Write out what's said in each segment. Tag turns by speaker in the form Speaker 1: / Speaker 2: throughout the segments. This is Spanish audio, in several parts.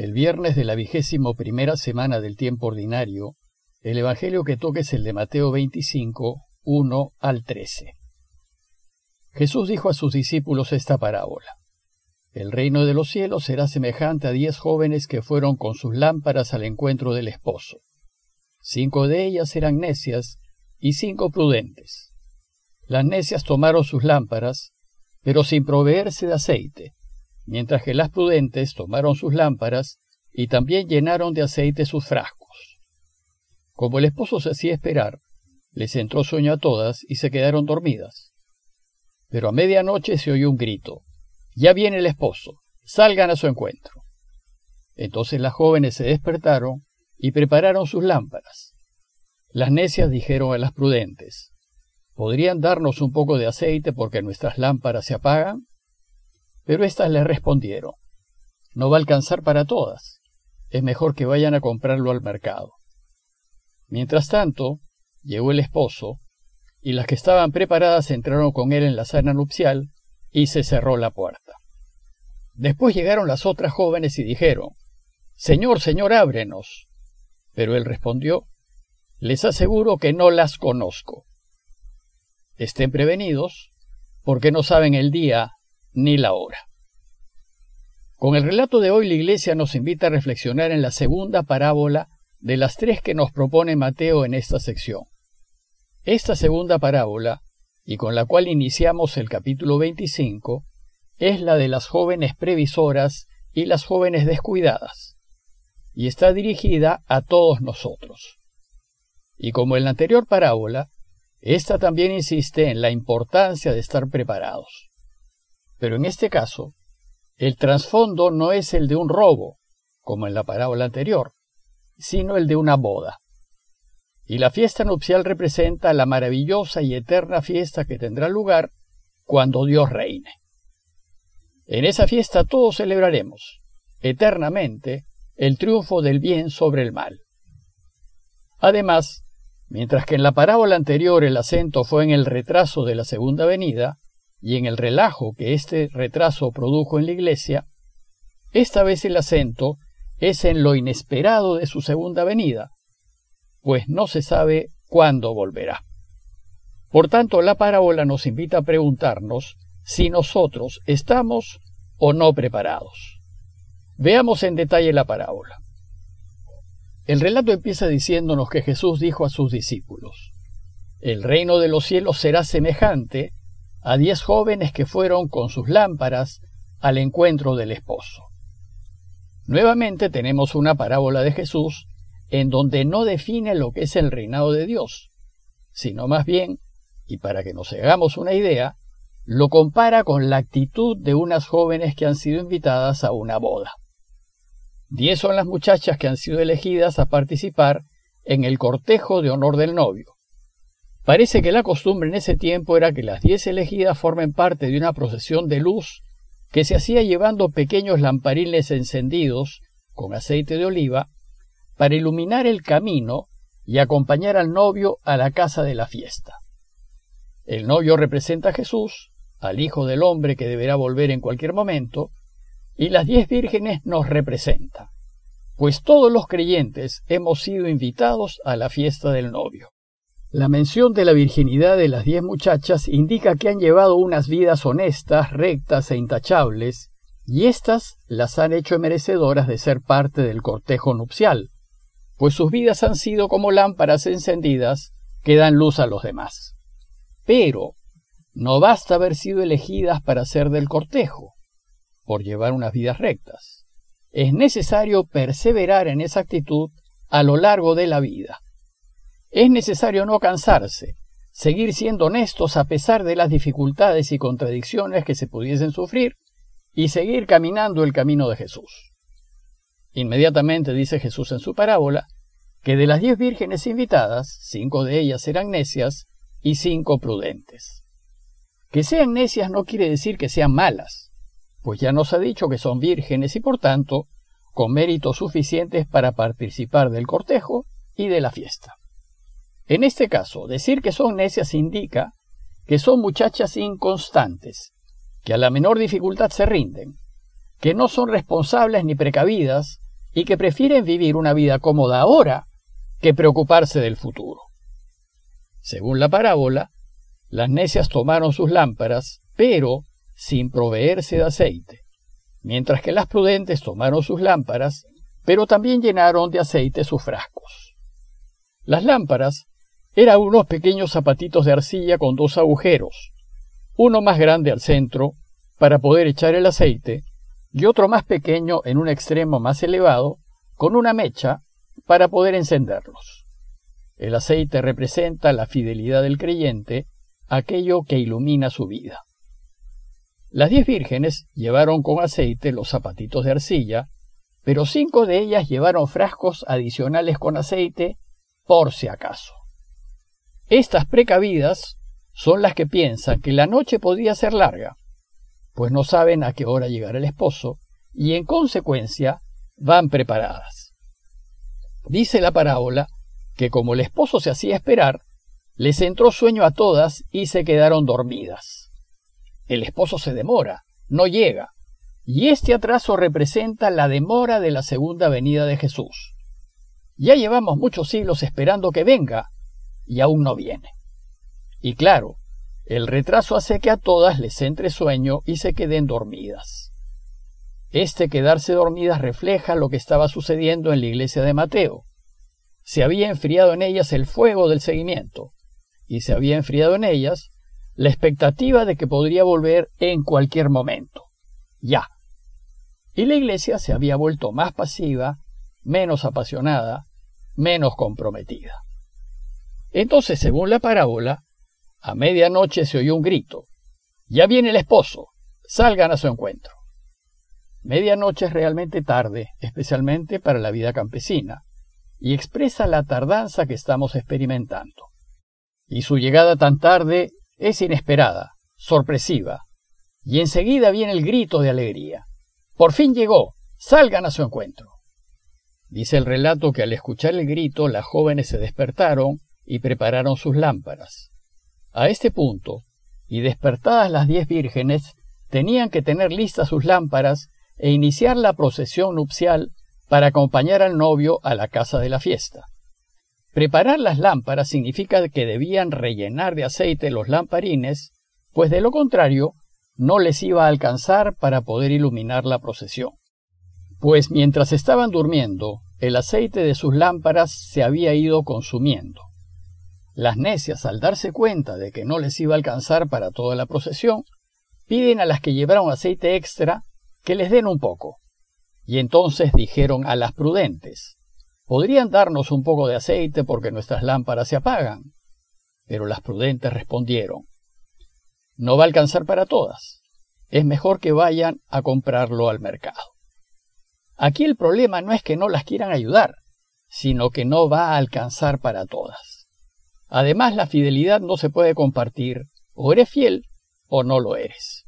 Speaker 1: El viernes de la vigésimo primera semana del tiempo ordinario, el Evangelio que toca es el de Mateo 25, 1 al 13. Jesús dijo a sus discípulos esta parábola. El reino de los cielos será semejante a diez jóvenes que fueron con sus lámparas al encuentro del esposo. Cinco de ellas eran necias y cinco prudentes. Las necias tomaron sus lámparas, pero sin proveerse de aceite mientras que las prudentes tomaron sus lámparas y también llenaron de aceite sus frascos. Como el esposo se hacía esperar, les entró sueño a todas y se quedaron dormidas. Pero a medianoche se oyó un grito. Ya viene el esposo, salgan a su encuentro. Entonces las jóvenes se despertaron y prepararon sus lámparas. Las necias dijeron a las prudentes, ¿podrían darnos un poco de aceite porque nuestras lámparas se apagan? Pero éstas le respondieron, no va a alcanzar para todas, es mejor que vayan a comprarlo al mercado. Mientras tanto, llegó el esposo, y las que estaban preparadas entraron con él en la sala nupcial, y se cerró la puerta. Después llegaron las otras jóvenes y dijeron, Señor, Señor, ábrenos. Pero él respondió, Les aseguro que no las conozco. Estén prevenidos, porque no saben el día ni la hora. Con el relato de hoy la Iglesia nos invita a reflexionar en la segunda parábola de las tres que nos propone Mateo en esta sección. Esta segunda parábola, y con la cual iniciamos el capítulo 25, es la de las jóvenes previsoras y las jóvenes descuidadas, y está dirigida a todos nosotros. Y como en la anterior parábola, esta también insiste en la importancia de estar preparados. Pero en este caso, el trasfondo no es el de un robo, como en la parábola anterior, sino el de una boda. Y la fiesta nupcial representa la maravillosa y eterna fiesta que tendrá lugar cuando Dios reine. En esa fiesta todos celebraremos, eternamente, el triunfo del bien sobre el mal. Además, mientras que en la parábola anterior el acento fue en el retraso de la segunda venida, y en el relajo que este retraso produjo en la iglesia, esta vez el acento es en lo inesperado de su segunda venida, pues no se sabe cuándo volverá. Por tanto, la parábola nos invita a preguntarnos si nosotros estamos o no preparados. Veamos en detalle la parábola. El relato empieza diciéndonos que Jesús dijo a sus discípulos, El reino de los cielos será semejante a diez jóvenes que fueron con sus lámparas al encuentro del esposo. Nuevamente tenemos una parábola de Jesús en donde no define lo que es el reinado de Dios, sino más bien, y para que nos hagamos una idea, lo compara con la actitud de unas jóvenes que han sido invitadas a una boda. Diez son las muchachas que han sido elegidas a participar en el cortejo de honor del novio. Parece que la costumbre en ese tiempo era que las diez elegidas formen parte de una procesión de luz que se hacía llevando pequeños lamparines encendidos con aceite de oliva para iluminar el camino y acompañar al novio a la casa de la fiesta. El novio representa a Jesús, al Hijo del Hombre que deberá volver en cualquier momento, y las diez vírgenes nos representan, pues todos los creyentes hemos sido invitados a la fiesta del novio. La mención de la virginidad de las diez muchachas indica que han llevado unas vidas honestas, rectas e intachables, y éstas las han hecho merecedoras de ser parte del cortejo nupcial, pues sus vidas han sido como lámparas encendidas que dan luz a los demás. Pero no basta haber sido elegidas para ser del cortejo, por llevar unas vidas rectas. Es necesario perseverar en esa actitud a lo largo de la vida es necesario no cansarse, seguir siendo honestos a pesar de las dificultades y contradicciones que se pudiesen sufrir, y seguir caminando el camino de Jesús. Inmediatamente dice Jesús en su parábola que de las diez vírgenes invitadas, cinco de ellas eran necias y cinco prudentes. Que sean necias no quiere decir que sean malas, pues ya nos ha dicho que son vírgenes y por tanto con méritos suficientes para participar del cortejo y de la fiesta. En este caso, decir que son necias indica que son muchachas inconstantes, que a la menor dificultad se rinden, que no son responsables ni precavidas, y que prefieren vivir una vida cómoda ahora que preocuparse del futuro. Según la parábola, las necias tomaron sus lámparas, pero sin proveerse de aceite, mientras que las prudentes tomaron sus lámparas, pero también llenaron de aceite sus frascos. Las lámparas eran unos pequeños zapatitos de arcilla con dos agujeros, uno más grande al centro para poder echar el aceite y otro más pequeño en un extremo más elevado con una mecha para poder encenderlos. El aceite representa la fidelidad del creyente, aquello que ilumina su vida. Las diez vírgenes llevaron con aceite los zapatitos de arcilla, pero cinco de ellas llevaron frascos adicionales con aceite por si acaso. Estas precavidas son las que piensan que la noche podría ser larga, pues no saben a qué hora llegará el esposo y en consecuencia van preparadas. Dice la parábola que como el esposo se hacía esperar, les entró sueño a todas y se quedaron dormidas. El esposo se demora, no llega, y este atraso representa la demora de la segunda venida de Jesús. Ya llevamos muchos siglos esperando que venga, y aún no viene. Y claro, el retraso hace que a todas les entre sueño y se queden dormidas. Este quedarse dormidas refleja lo que estaba sucediendo en la iglesia de Mateo. Se había enfriado en ellas el fuego del seguimiento, y se había enfriado en ellas la expectativa de que podría volver en cualquier momento. Ya. Y la iglesia se había vuelto más pasiva, menos apasionada, menos comprometida. Entonces, según la parábola, a medianoche se oyó un grito. Ya viene el esposo. Salgan a su encuentro. Medianoche es realmente tarde, especialmente para la vida campesina, y expresa la tardanza que estamos experimentando. Y su llegada tan tarde es inesperada, sorpresiva, y enseguida viene el grito de alegría. Por fin llegó, salgan a su encuentro. Dice el relato que al escuchar el grito las jóvenes se despertaron y prepararon sus lámparas. A este punto, y despertadas las diez vírgenes, tenían que tener listas sus lámparas e iniciar la procesión nupcial para acompañar al novio a la casa de la fiesta. Preparar las lámparas significa que debían rellenar de aceite los lamparines, pues de lo contrario no les iba a alcanzar para poder iluminar la procesión. Pues mientras estaban durmiendo, el aceite de sus lámparas se había ido consumiendo. Las necias, al darse cuenta de que no les iba a alcanzar para toda la procesión, piden a las que llevaron aceite extra que les den un poco. Y entonces dijeron a las prudentes, ¿podrían darnos un poco de aceite porque nuestras lámparas se apagan? Pero las prudentes respondieron, no va a alcanzar para todas. Es mejor que vayan a comprarlo al mercado. Aquí el problema no es que no las quieran ayudar, sino que no va a alcanzar para todas. Además, la fidelidad no se puede compartir, o eres fiel o no lo eres.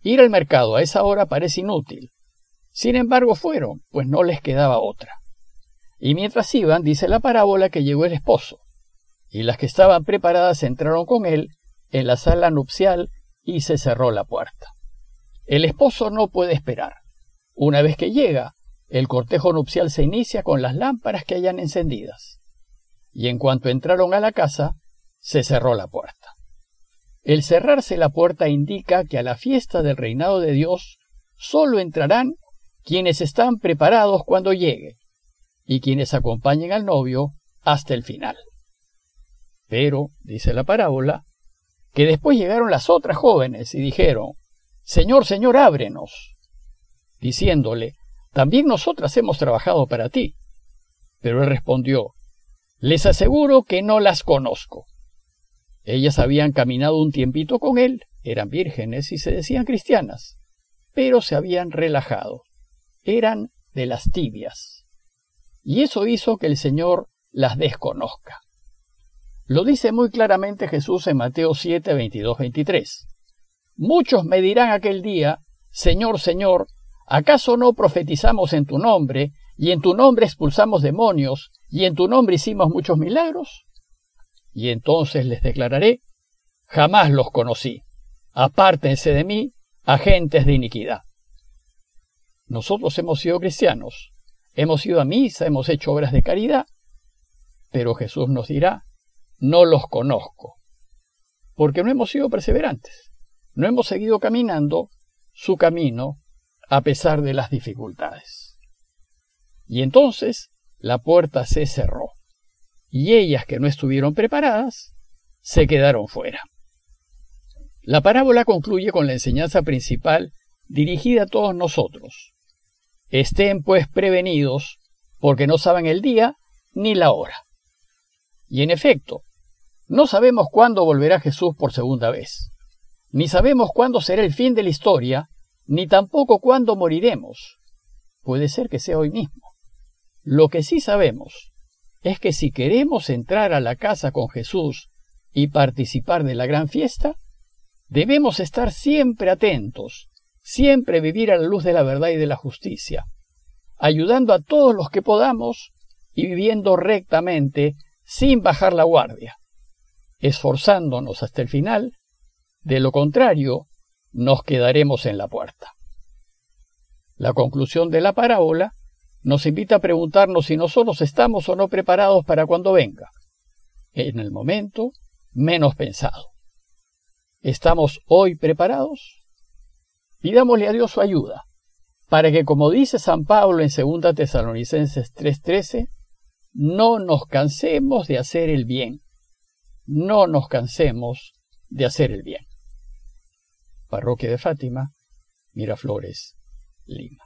Speaker 1: Ir al mercado a esa hora parece inútil. Sin embargo, fueron, pues no les quedaba otra. Y mientras iban, dice la parábola que llegó el esposo, y las que estaban preparadas entraron con él en la sala nupcial y se cerró la puerta. El esposo no puede esperar. Una vez que llega, el cortejo nupcial se inicia con las lámparas que hayan encendidas y en cuanto entraron a la casa, se cerró la puerta. El cerrarse la puerta indica que a la fiesta del reinado de Dios solo entrarán quienes están preparados cuando llegue y quienes acompañen al novio hasta el final. Pero, dice la parábola, que después llegaron las otras jóvenes y dijeron, Señor, Señor, ábrenos, diciéndole, también nosotras hemos trabajado para ti. Pero él respondió, les aseguro que no las conozco. Ellas habían caminado un tiempito con él, eran vírgenes y se decían cristianas, pero se habían relajado. Eran de las tibias. Y eso hizo que el Señor las desconozca. Lo dice muy claramente Jesús en Mateo 7, 22, 23. Muchos me dirán aquel día, Señor, Señor, ¿acaso no profetizamos en tu nombre, y en tu nombre expulsamos demonios, y en tu nombre hicimos muchos milagros. Y entonces les declararé, jamás los conocí, apártense de mí, agentes de iniquidad. Nosotros hemos sido cristianos, hemos ido a misa, hemos hecho obras de caridad, pero Jesús nos dirá, no los conozco, porque no hemos sido perseverantes, no hemos seguido caminando su camino a pesar de las dificultades. Y entonces la puerta se cerró, y ellas que no estuvieron preparadas se quedaron fuera. La parábola concluye con la enseñanza principal dirigida a todos nosotros. Estén pues prevenidos, porque no saben el día ni la hora. Y en efecto, no sabemos cuándo volverá Jesús por segunda vez, ni sabemos cuándo será el fin de la historia, ni tampoco cuándo moriremos. Puede ser que sea hoy mismo. Lo que sí sabemos es que si queremos entrar a la casa con Jesús y participar de la gran fiesta, debemos estar siempre atentos, siempre vivir a la luz de la verdad y de la justicia, ayudando a todos los que podamos y viviendo rectamente sin bajar la guardia, esforzándonos hasta el final, de lo contrario, nos quedaremos en la puerta. La conclusión de la parábola nos invita a preguntarnos si nosotros estamos o no preparados para cuando venga, en el momento menos pensado. ¿Estamos hoy preparados? Pidámosle a Dios su ayuda, para que, como dice San Pablo en 2 Tesalonicenses 3:13, no nos cansemos de hacer el bien. No nos cansemos de hacer el bien. Parroquia de Fátima, Miraflores, Lima.